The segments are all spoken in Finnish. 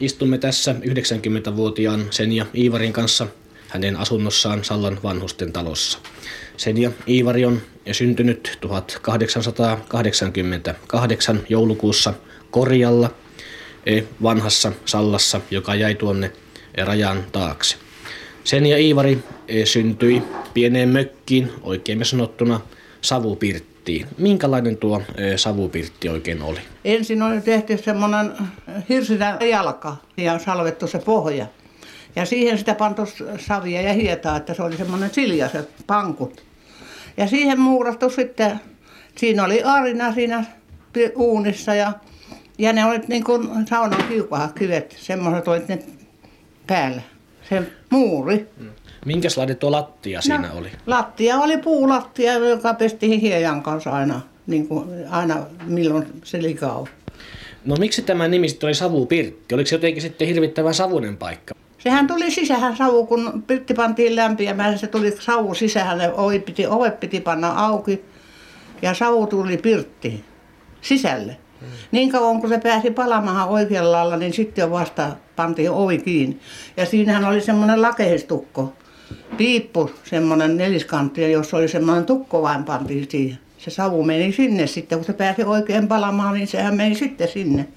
Istumme tässä 90-vuotiaan Senja Iivarin kanssa hänen asunnossaan Sallan vanhusten talossa. Senja Iivari on syntynyt 1888 joulukuussa Korjalla, e, vanhassa Sallassa, joka jäi tuonne rajan taakse. Senja Iivari e, syntyi pieneen mökkiin, oikein sanottuna savupirttiin. Minkälainen tuo savupirtti oikein oli? Ensin oli tehty semmoinen hirsinä jalka ja salvettu se pohja. Ja siihen sitä pantu savia ja hietaa, että se oli semmoinen silja se pankut. Ja siihen muurattu sitten, siinä oli arina siinä uunissa ja, ja ne olivat niin kuin saunan kiukahakivet, semmoiset olivat ne päällä, se muuri. Mm. Minkälainen tuo lattia siinä no, oli? Lattia oli puulattia, joka pestiin hiejan kanssa aina, niin kuin aina milloin se likau. No miksi tämä nimi sitten oli savupirtti? Oliko se jotenkin sitten hirvittävän savunen paikka? Sehän tuli sisähän savu, kun pirtti pantiin lämpiämään, se tuli savu sisähän, ovi piti, ove piti panna auki ja savu tuli pirtti sisälle. Hmm. Niin kauan kun se pääsi palamahan oikealla lailla, niin sitten jo vasta pantiin ovi kiinni. Ja siinähän oli semmoinen lakehistukko, piippu, semmoinen neliskantti, jos oli semmoinen tukko vain pantiin siihen. Se savu meni sinne sitten, kun se pääsi oikein palamaan, niin sehän meni sitten sinne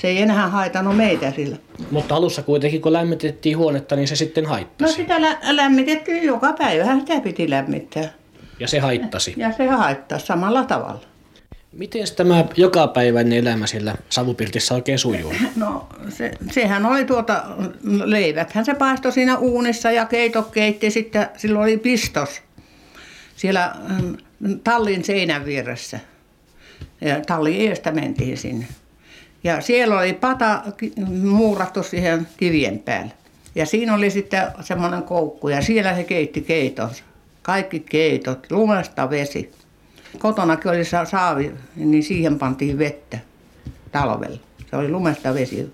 se ei enää haitanut meitä sillä. Mutta alussa kuitenkin, kun lämmitettiin huonetta, niin se sitten haittasi. No sitä lä- lämmitettiin joka päivä, sitä piti lämmittää. Ja se haittasi. Ja se haittasi samalla tavalla. Miten tämä jokapäiväinen elämä siellä savupirtissä oikein sujuu? No se, sehän oli tuota, leiväthän se paistoi siinä uunissa ja keitot keitti sitten, silloin oli pistos siellä mm, tallin seinän vieressä. Ja tallin eestä mentiin sinne. Ja siellä oli pata muurattu siihen kivien päälle. Ja siinä oli sitten semmoinen koukku ja siellä he keitti keitonsa. Kaikki keitot, lumesta vesi. Kotonakin oli saavi, niin siihen pantiin vettä talvella. Se oli lumesta vesi.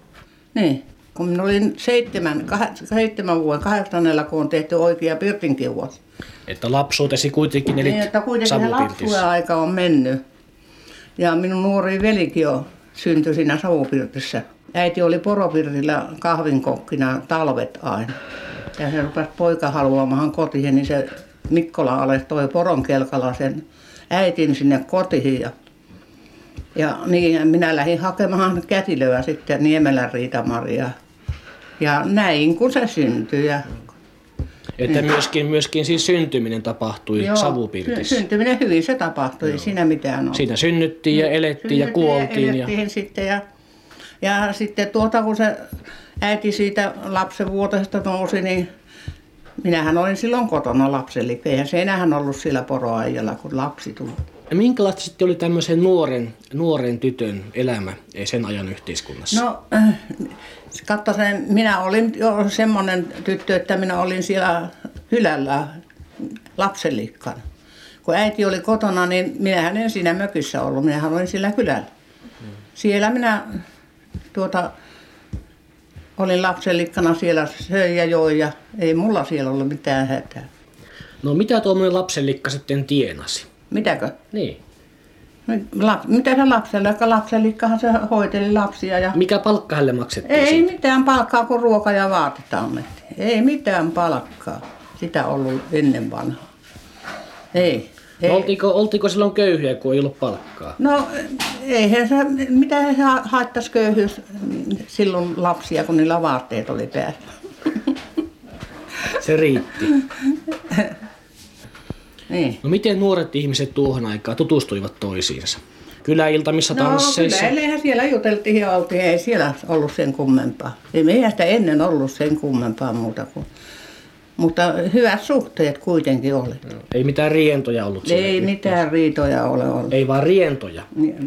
Niin. Kun minä olin seitsemän, kahdeksan, seitsemän vuoden kahdeksannella, kun on tehty oikea pirtinkiuos. Että lapsuutesi kuitenkin eli niin, että kuitenkin se aika on mennyt. Ja minun nuori velikin on syntyi siinä savupirtissä. Äiti oli poropirtillä kahvinkokkina talvet aina. Ja se rupesi poika haluamaan kotiin, niin se Mikkola ale toi poron kelkalla sen äitin sinne kotiin. Ja, ja niin minä lähdin hakemaan kätilöä sitten Niemelän Riita-Maria. Ja näin kun se syntyi. Ja että myöskin, myöskin siis syntyminen tapahtui Joo, savupirtissä. syntyminen hyvin se tapahtui, Joo. siinä mitään ole. Siinä synnyttiin ja elettiin ja kuoltiin. Ja, ja... sitten ja, ja sitten tuota kun se äiti siitä lapsen vuotesta nousi, niin minähän olin silloin kotona lapsellika. Eihän se enää ollut sillä poroajalla, kun lapsi tuli. Ja minkälaista sitten oli tämmöisen nuoren, nuoren tytön elämä sen ajan yhteiskunnassa? No, äh, katso sen, minä olin jo semmoinen tyttö, että minä olin siellä kylällä lapsenlikkana. Kun äiti oli kotona, niin minähän en siinä mökissä ollut, minähän olin siellä kylällä. Siellä minä tuota, olin lapsenlikkana siellä söi ja joi ja ei mulla siellä ollut mitään hätää. No mitä tuommoinen lapsenlikka sitten tienasi? Mitäkö? Niin. Lap, mitä se lapselle, joka lapsellikkahan se hoiteli lapsia. Ja... Mikä palkka hänelle maksettiin? Ei siitä? mitään palkkaa, kun ruoka ja vaatetta annettiin. Ei mitään palkkaa. Sitä ollut ennen vanhaa. Ei. No, oltiko, oltiko silloin köyhiä, kun ei ollut palkkaa? No eihän se, mitä se haittaisi köyhyys silloin lapsia, kun niillä vaatteet oli päällä. Se riitti. Niin. No miten nuoret ihmiset tuohon aikaan tutustuivat toisiinsa? Kyläiltamissa, no, tansseissa? No kyllä, siellä juteltiin ja oltiin, ei siellä ollut sen kummempaa. Ei meidän sitä ennen ollut sen kummempaa muuta kuin mutta hyvät suhteet kuitenkin oli. No, ei mitään rientoja ollut Ei yhteydessä. mitään riitoja ole ollut. Ei vaan rientoja?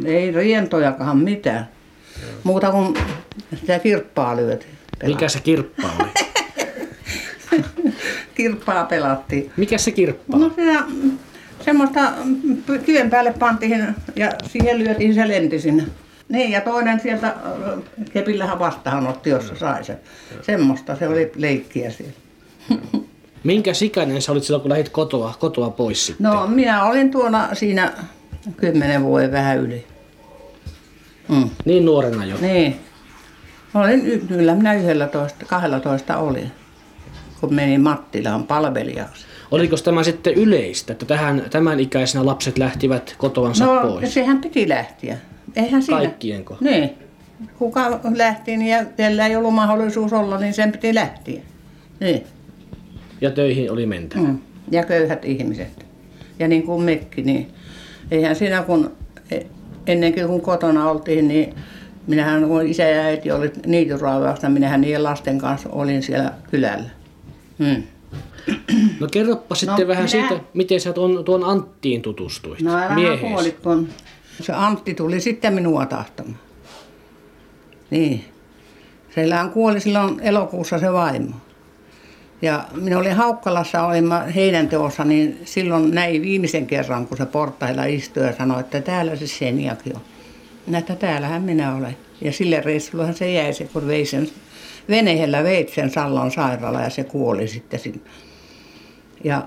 Ei rientojakaan mitään. No. Muuta kuin sitä kirppaa lyötiin. Mikä se kirppa oli? kirppaa pelattiin. Mikä se kirppa? No siinä semmoista kiven päälle pantiin ja siihen lyötiin se lenti sinne. Niin, ja toinen sieltä kepillähän vastaan otti, jos sai sen. Semmoista se oli leikkiä siellä. Minkä sikäinen sä olit silloin, kun lähdit kotoa, kotoa pois sitten? No, minä olin tuona siinä kymmenen vuoden vähän yli. Mm. Niin nuorena jo? Niin. Olin, kyllä minä 11, 12 olin, kun menin Mattilaan palvelijaksi. Oliko tämä sitten yleistä, että tähän, tämän ikäisenä lapset lähtivät kotoansa No pois? sehän piti lähteä. Eihän siinä. Kaikkienko? Niin. Kuka lähti niin ja ei ollut mahdollisuus olla, niin sen piti lähteä. Niin. Ja töihin oli mentävä. Mm. Ja köyhät ihmiset. Ja niin kuin mekin, niin eihän siinä kun e- ennenkin kun kotona oltiin, niin minähän kun isä ja äiti oli niityraivauksena, minähän niiden lasten kanssa olin siellä kylällä. Mm. No kerropa sitten No, vähän minä- siitä, miten sä tuon, tuon Anttiin tutustuit. No mieheesi. kun se Antti tuli sitten minua tahtomaan. Niin. Seillähän kuoli silloin elokuussa se vaimo. Ja minä olin Haukkalassa, olin heidän teossa, niin silloin näin viimeisen kerran, kun se portailla istui ja sanoi, että täällä se Senjakin on. Minä, että täällähän minä olen. Ja sille reissullahan se jäi se, kun vei sen, veneellä veit sen Sallan sairaala ja se kuoli sitten sinne. Ja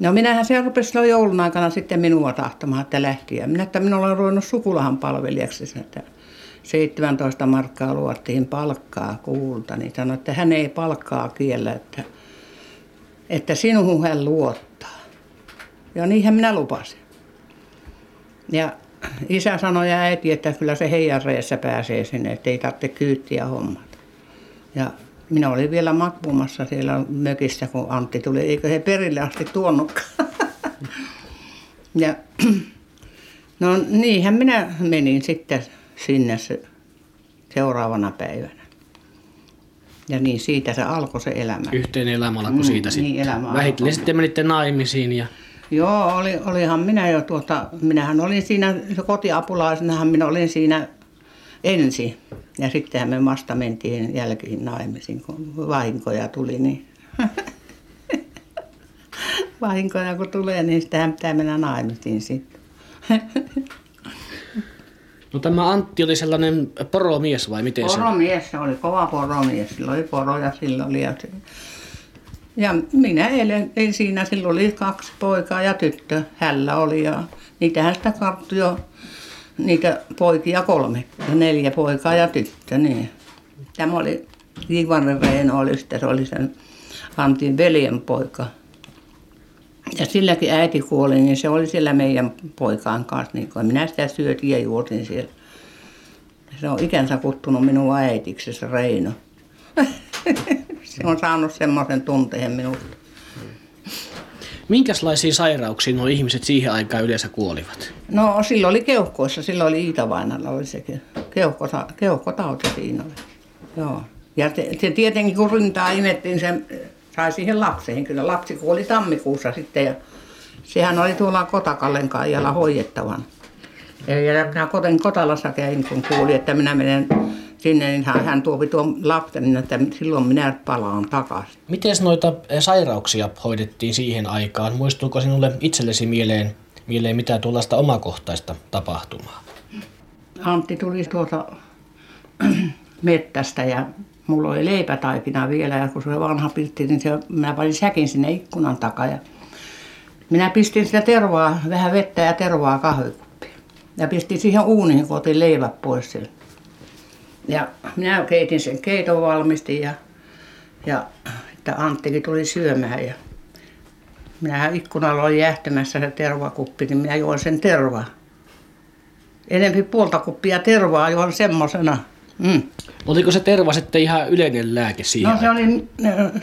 No minähän se rupesi silloin joulun aikana sitten minua tahtomaan, että lähti. Ja minä, että minulla on ruvennut sukulahan palvelijaksi, että 17 markkaa luottiin palkkaa kuulta. Niin sanoi, että hän ei palkkaa kiellä, että, että sinuun hän luottaa. Ja niinhän minä lupasin. Ja isä sanoi ja äiti, että kyllä se heidän reessä pääsee sinne, että ei tarvitse kyyttiä hommata. Ja minä olin vielä makpumassa siellä mökissä, kun Antti tuli. Eikö he perille asti tuonnutkaan? ja no niinhän minä menin sitten sinne se seuraavana päivänä. Ja niin siitä se alkoi se elämä. Yhteinen elämä alkoi Mm, siitä niin, sitten. elämä alkoi. Vähitellen sitten menitte naimisiin ja Joo, oli, olihan minä jo tuota, minähän olin siinä kotiapulaisenahan minä olin siinä ensin. Ja sittenhän me vasta mentiin jälkeen naimisiin, kun vahinkoja tuli, niin vahinkoja kun tulee, niin sitähän pitää mennä naimisiin sitten. No tämä Antti oli sellainen poromies vai miten se? Poromies, se oli kova poromies, sillä oli poroja sillä oli. Ja, ja minä elin, siinä, silloin oli kaksi poikaa ja tyttö, hällä oli ja niitähän sitä karttui jo, niitä poikia kolme, neljä poikaa ja tyttö, niin. Tämä oli Ivanen Reino oli se oli sen Antin veljen poika. Ja silläkin äiti kuoli, niin se oli siellä meidän poikaan kanssa, niin kuin minä sitä syötin ja juotin siellä. Se on ikänsä kuttunut minua äitiksi, se Reino. se on saanut semmoisen tunteen minusta. Minkälaisiin sairauksiin nuo ihmiset siihen aikaan yleensä kuolivat? No silloin oli keuhkoissa, silloin oli Iitavainalla oli se keuhkota, keuhkotauti siinä oli. Joo. Ja se, se tietenkin kun rintaa imettiin, se sai siihen lapseen. Kyllä lapsi kuoli tammikuussa sitten ja sehän oli tuolla Kotakallen kaijalla hoidettavan. Ja minä koten Kotalassa käin, kun kuuli, että minä menen sinne, niin hän, hän tuopi tuon lapsen, niin että silloin minä palaan takaisin. Miten noita eh, sairauksia hoidettiin siihen aikaan? Muistuuko sinulle itsellesi mieleen, mieleen mitään tuollaista omakohtaista tapahtumaa? Antti tuli tuolta mettästä ja mulla oli leipätaikina vielä ja kun se oli vanha pirtti, niin se, minä panin säkin sinne ikkunan takaa ja minä pistin sitä tervaa, vähän vettä ja tervaa kahvikuppiin. Ja pistin siihen uuniin, kun otin leivät pois sieltä. Ja minä keitin sen keiton valmistin ja, ja että Anttikin tuli syömään ja minähän ikkunalla oli jähtymässä se tervakuppi, niin minä join sen tervaa. Enempi puolta kuppia tervaa join semmosena. Mm. Oliko se terva sitten ihan yleinen lääke siihen No se oli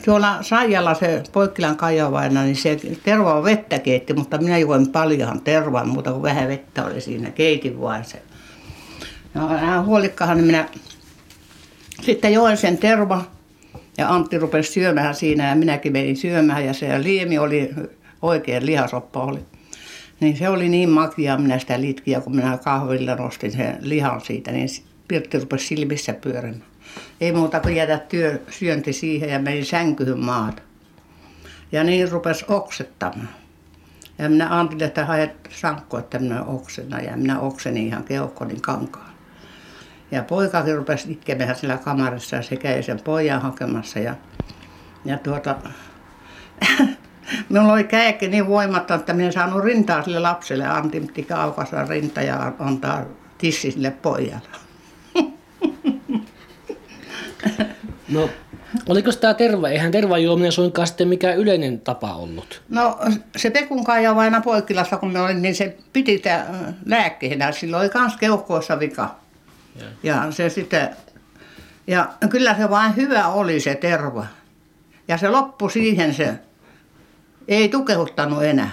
tuolla Saijalla se Poikkilan Kaijavaina, niin se terva vettä keitti, mutta minä juoin paljon tervaa, muuta kuin vähän vettä oli siinä, keitin vain se. No hän huolikkahan, niin minä sitten join sen terva ja Antti rupesi syömään siinä ja minäkin menin syömään ja se liemi oli oikein lihasoppa oli. Niin se oli niin makia, minä sitä litkiä, kun minä kahvilla nostin sen lihan siitä, niin Pirtti rupesi silmissä pyörimään. Ei muuta kuin jätä työ, syönti siihen ja menin sänkyyn maata. Ja niin rupesi oksettamaan. Ja minä Antille, että haet sankko, että minä oksena. Ja minä oksenin ihan keuhkonin kankaan. Ja poikakin rupesi itkemään siellä kamarissa ja se kävi sen pojan hakemassa. Ja, ja tuota, minulla oli käekki niin voimaton, että minä en saanut rintaa sille lapselle. Antti piti aukaista rinta ja antaa tissi sille pojalle. No, oliko tämä terva? Eihän tervan juominen suinkaan sitten mikään yleinen tapa ollut. No se Pekun Kaija vaina Poikkilassa, kun me olin, niin se piti tää lääkkeenä. Silloin oli kans keuhkoissa vika. Ja. ja se sitten, ja kyllä se vain hyvä oli se terva. Ja se loppui siihen se, ei tukehuttanut enää.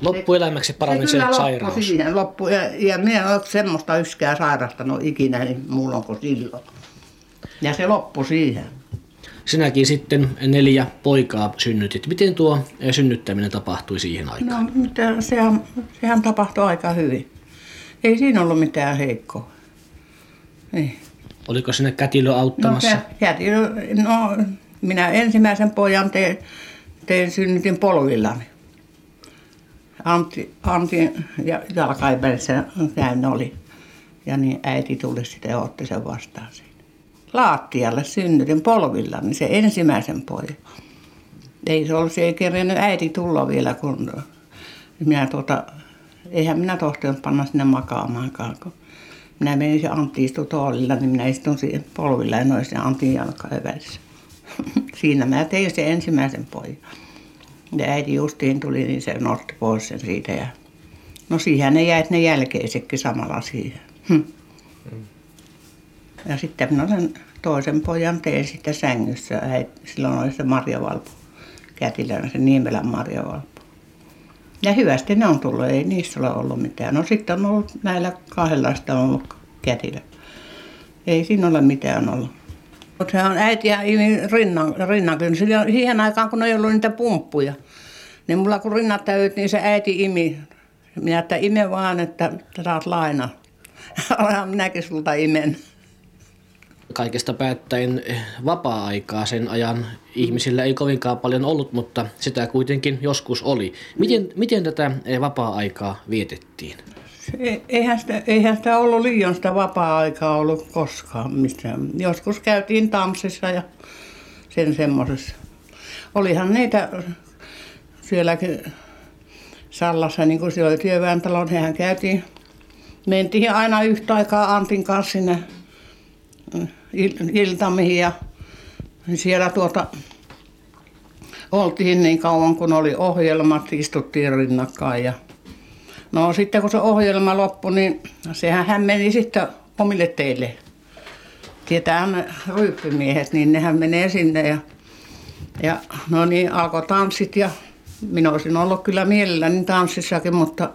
Loppuelämäksi parani se, se sairaus. siihen, loppu, ja, ja minä en ole semmoista yskää sairastanut ikinä, niin mulla onko silloin. Ja se loppui siihen. Sinäkin sitten neljä poikaa synnytit. Miten tuo synnyttäminen tapahtui siihen aikaan? No, mitä, sehän, sehän tapahtui aika hyvin. Ei siinä ollut mitään heikkoa. Niin. Oliko sinne kätilö auttamassa? No, kätilö, no minä ensimmäisen pojan tein, tein synnytin polvillani. Antti, Antti ja jalkain välissä näin oli. Ja niin äiti tuli sitten ja otti sen vastaan siinä. Laattialle synnytin polvilla, niin se ensimmäisen pojan. Ei se se ei kerännyt äiti tulla vielä, kun minä tuota, eihän minä tohtinut panna sinne makaamaankaan, kun minä menin se Antti istui tuolilla, niin minä istun siihen polvilla ja noin Antin jalkain välissä. Siinä mä tein se ensimmäisen pojan. Ja äiti justiin tuli, niin se nosti pois sen siitä. Ja... No siihen ne jäi ne jälkeisetkin samalla siihen. Hm. Ja sitten minä olen toisen pojan tein sitten sängyssä. Silloin oli se Marja Valpu kätilönä, se Niemelän Marja Valpu. Ja hyvästi ne on tullut, ei niissä ole ollut mitään. No sitten on ollut näillä kahdenlaista on ollut kätilö. Ei siinä ole mitään ollut. Mutta se on äiti ja rinnan, rinnan siihen aikaan, kun ei ollut niitä pumppuja. Niin mulla kun rinnat täyt, niin se äiti imi. Minä että ime vaan, että saat laina. Olenhan minäkin sulta imen. Kaikesta päättäen vapaa-aikaa sen ajan ihmisillä ei kovinkaan paljon ollut, mutta sitä kuitenkin joskus oli. Miten, miten tätä vapaa-aikaa vietettiin? Eihän sitä, eihän sitä ollut liian sitä vapaa-aikaa ollut koskaan missään. Joskus käytiin tanssissa ja sen semmoisessa. Olihan niitä sielläkin Sallassa, niin kuin siellä oli työväentalo, nehän käytiin. Mentiin aina yhtä aikaa Antin kanssa sinne iltamihin ja siellä tuota, oltiin niin kauan kun oli ohjelmat, istuttiin rinnakkain ja No sitten kun se ohjelma loppui, niin sehän hän meni sitten omille teille. Tietää ryyppymiehet, niin nehän menee sinne ja, ja no niin alkoi tanssit ja minä olisin ollut kyllä mielelläni tanssissakin, mutta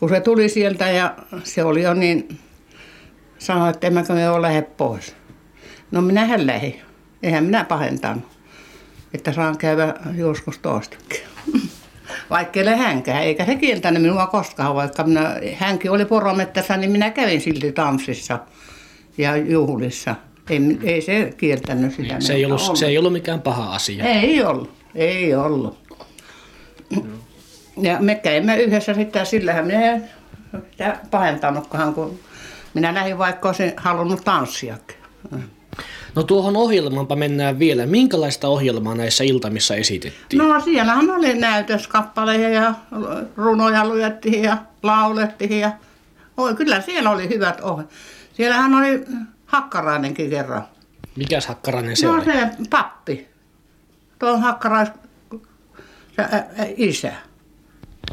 kun se tuli sieltä ja se oli jo niin, sanoi, että emmekö me ole lähde pois. No minähän lähdin. Eihän minä pahentanut, että saan käydä joskus toistakin vaikka ei hänkään, eikä se kieltänyt minua koskaan, vaikka minä, hänkin oli poromettässä, niin minä kävin silti tanssissa ja juhlissa. Ei, ei se kieltänyt sitä. Se, ei ollut, ollut. se ei ollut mikään paha asia. Ei ollut, ei ollut. Ja me käimme yhdessä sitten, sillähän minä sitä pahentanutkaan, kun minä näin vaikka olisin halunnut tanssiakin. No tuohon ohjelmaanpa mennään vielä. Minkälaista ohjelmaa näissä iltamissa esitettiin? No siellähän oli näytöskappaleja ja runoja luettiin ja laulettiin. Ja... Oi, kyllä siellä oli hyvät ohjelmat. Siellähän oli Hakkarainenkin kerran. Mikäs Hakkarainen se no, oli? se pappi. Tuo on Hakkarais se, ä, ä, isä.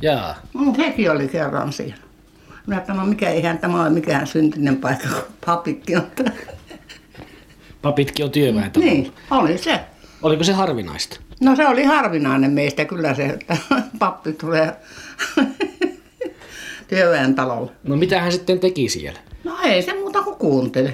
Jaa. No, hekin oli kerran siellä. Minä että no mikä eihän tämä ole mikään syntinen paikka, kun papitkin on Papitkin on työväentalolla. Niin, oli se. Oliko se harvinaista? No se oli harvinainen meistä kyllä se, että pappi tulee työväentalolla. No mitä hän sitten teki siellä? No ei se muuta kuin kuunteli.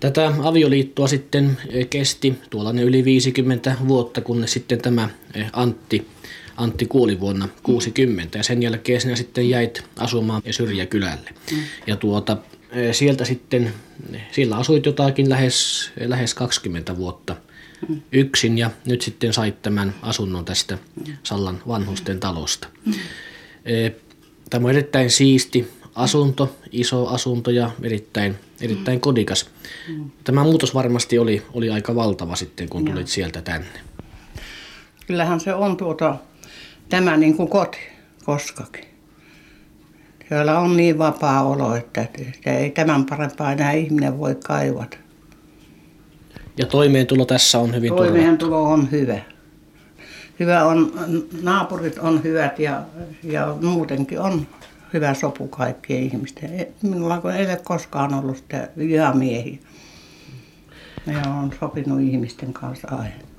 Tätä avioliittoa sitten kesti tuollainen yli 50 vuotta, kunnes sitten tämä eh, Antti, Antti kuoli vuonna 60 ja sen jälkeen sinä sitten jäit asumaan Syrjäkylälle. Mm. Ja tuota, sieltä sitten, sillä asuit jotakin lähes, lähes 20 vuotta yksin ja nyt sitten sait tämän asunnon tästä Sallan vanhusten talosta. Tämä on erittäin siisti asunto, iso asunto ja erittäin, erittäin kodikas. Tämä muutos varmasti oli, oli aika valtava sitten, kun tulit sieltä tänne. Kyllähän se on tuota, tämä niin kuin koti koskakin. Siellä on niin vapaa olo, että ei tämän parempaa enää ihminen voi kaivata. Ja toimeentulo tässä on hyvin. Toimeentulo on hyvä. Hyvä on, naapurit on hyvät ja, ja muutenkin on hyvä sopu kaikkien ihmisten. E- Minulla ei ole koskaan ollut sitä vihamiehiä. Ne on sopinut ihmisten kanssa aina.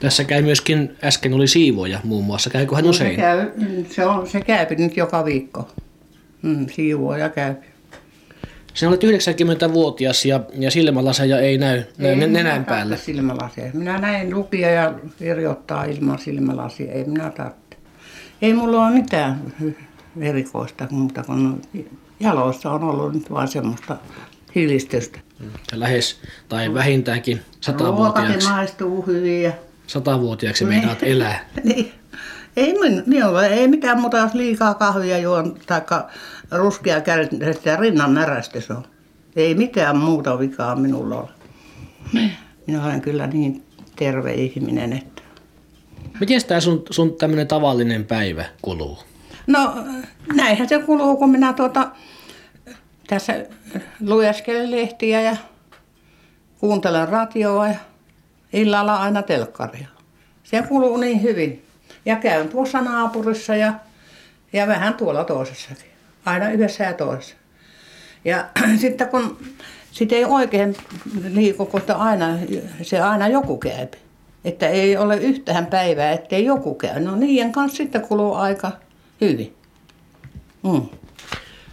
Tässä käy myöskin, äsken oli siivoja muun muassa. Käykö hän usein? Se, käy, se, on, se käy nyt joka viikko. Mm, siivoaja käy. Sinä olet 90-vuotias ja, ja silmälaseja ei näy, Ei nenän minä päällä. Silmälasia. Minä näin lukea ja kirjoittaa ilman silmälasia. Ei minä tarvitse. Ei mulla ole mitään erikoista muuta kuin jaloissa on ollut nyt vaan semmoista hilistystä. Ja lähes tai vähintäänkin Ruokakin satavuotiaaksi, maistuu hyvin ja satavuotiaaksi meinaat elää. niin. Ei min, minulla ei mitään muuta, jos liikaa kahvia juon, tai ruskea kärjettä ja rinnan närästys on. Ei mitään muuta vikaa minulla ole. Minä olen kyllä niin terve ihminen, että... Miten tämä sun, sun tämmöinen tavallinen päivä kuluu? No näinhän se kuluu, kun minä tuota, tässä lueskelen lehtiä ja kuuntelen radioa ja illalla aina telkkaria. Se kuluu niin hyvin. Ja käyn tuossa naapurissa ja, ja vähän tuolla toisessakin. Aina yhdessä ja toisessa. Ja sitten kun sit ei oikein liiku, kun aina, se aina joku käy. Että ei ole yhtään päivää, ettei joku käy. No niiden kanssa sitten kuluu aika hyvin. Mm.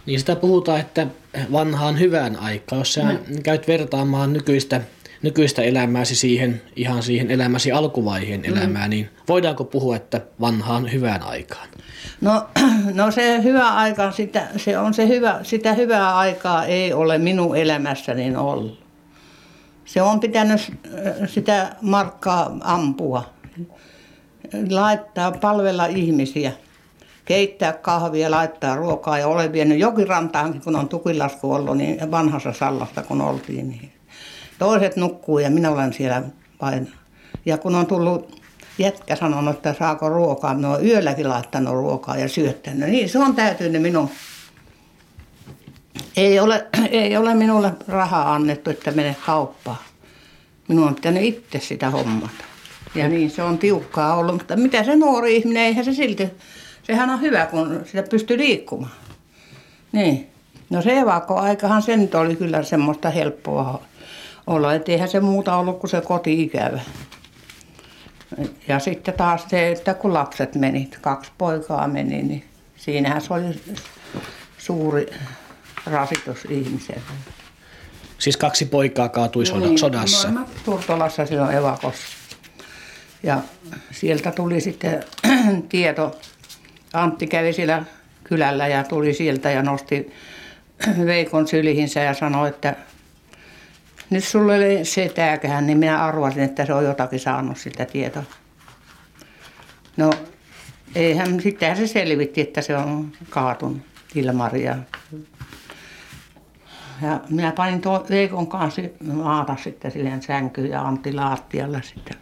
Niin sitä puhutaan, että vanhaan hyvään aikaan, jos sä käyt vertaamaan nykyistä, nykyistä elämääsi siihen, ihan siihen elämäsi alkuvaiheen elämään, niin voidaanko puhua, että vanhaan hyvään aikaan? No, no se hyvä aika, sitä, se on se hyvä, sitä hyvää aikaa ei ole minun elämässäni ollut. Se on pitänyt äh, sitä markkaa ampua, laittaa, palvella ihmisiä, keittää kahvia, laittaa ruokaa ja olen vienyt jokirantaankin, kun on tukilasku ollut, niin vanhassa sallasta kun oltiin. Niin toiset nukkuu ja minä olen siellä vain. Ja kun on tullut jätkä sanonut, että saako ruokaa, minä olen yölläkin laittanut ruokaa ja syöttänyt. Niin se on täytynyt minun. Ei ole, ei ole minulle rahaa annettu, että mene kauppaan. Minun on pitänyt itse sitä hommata. Ja niin se on tiukkaa ollut, mutta mitä se nuori ihminen, eihän se silti, sehän on hyvä, kun sitä pystyy liikkumaan. Niin. No se evakkoaikahan se nyt oli kyllä semmoista helppoa olla, että eihän se muuta ollut kuin se koti-ikävä. Ja sitten taas se, että kun lapset meni, kaksi poikaa meni, niin siinähän se oli suuri rasitus ihmiselle. Siis kaksi poikaa kaatui soda, Niin, sodassa. molemmat Turtolassa silloin evakossa. Ja sieltä tuli sitten tieto. Antti kävi siellä kylällä ja tuli sieltä ja nosti Veikon sylihinsä ja sanoi, että nyt sulle oli setääkään, niin minä arvasin, että se on jotakin saanut sitä tietoa. No, eihän, sittenhän se selvitti, että se on kaatunut Ilmari ja ja minä panin tuon Veikon kanssa maata sitten silleen sänkyyn ja Antti laattialla sitten.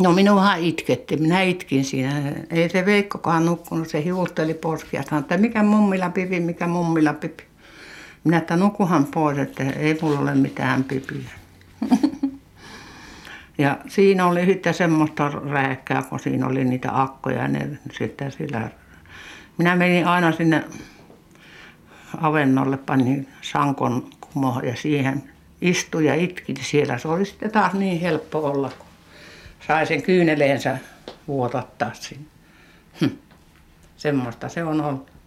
No minuahan itketti, minä itkin siinä. Ei se Veikkokaan nukkunut, se hiutteli poskia. Sanoi, että mikä mummilla pipi, mikä mummilla pipi. Minä, että nukuhan pois, että ei mulla ole mitään pipiä. Ja siinä oli sitten semmoista rääkkää, kun siinä oli niitä akkoja. Ja ne sitten sillä... Minä menin aina sinne avennolle, panin sankon kumoon ja siihen istuin ja itkin siellä. Se oli sitten taas niin helppo olla, kun sai sen kyyneleensä vuotattaa sinne. Hm. Semmoista se on ollut.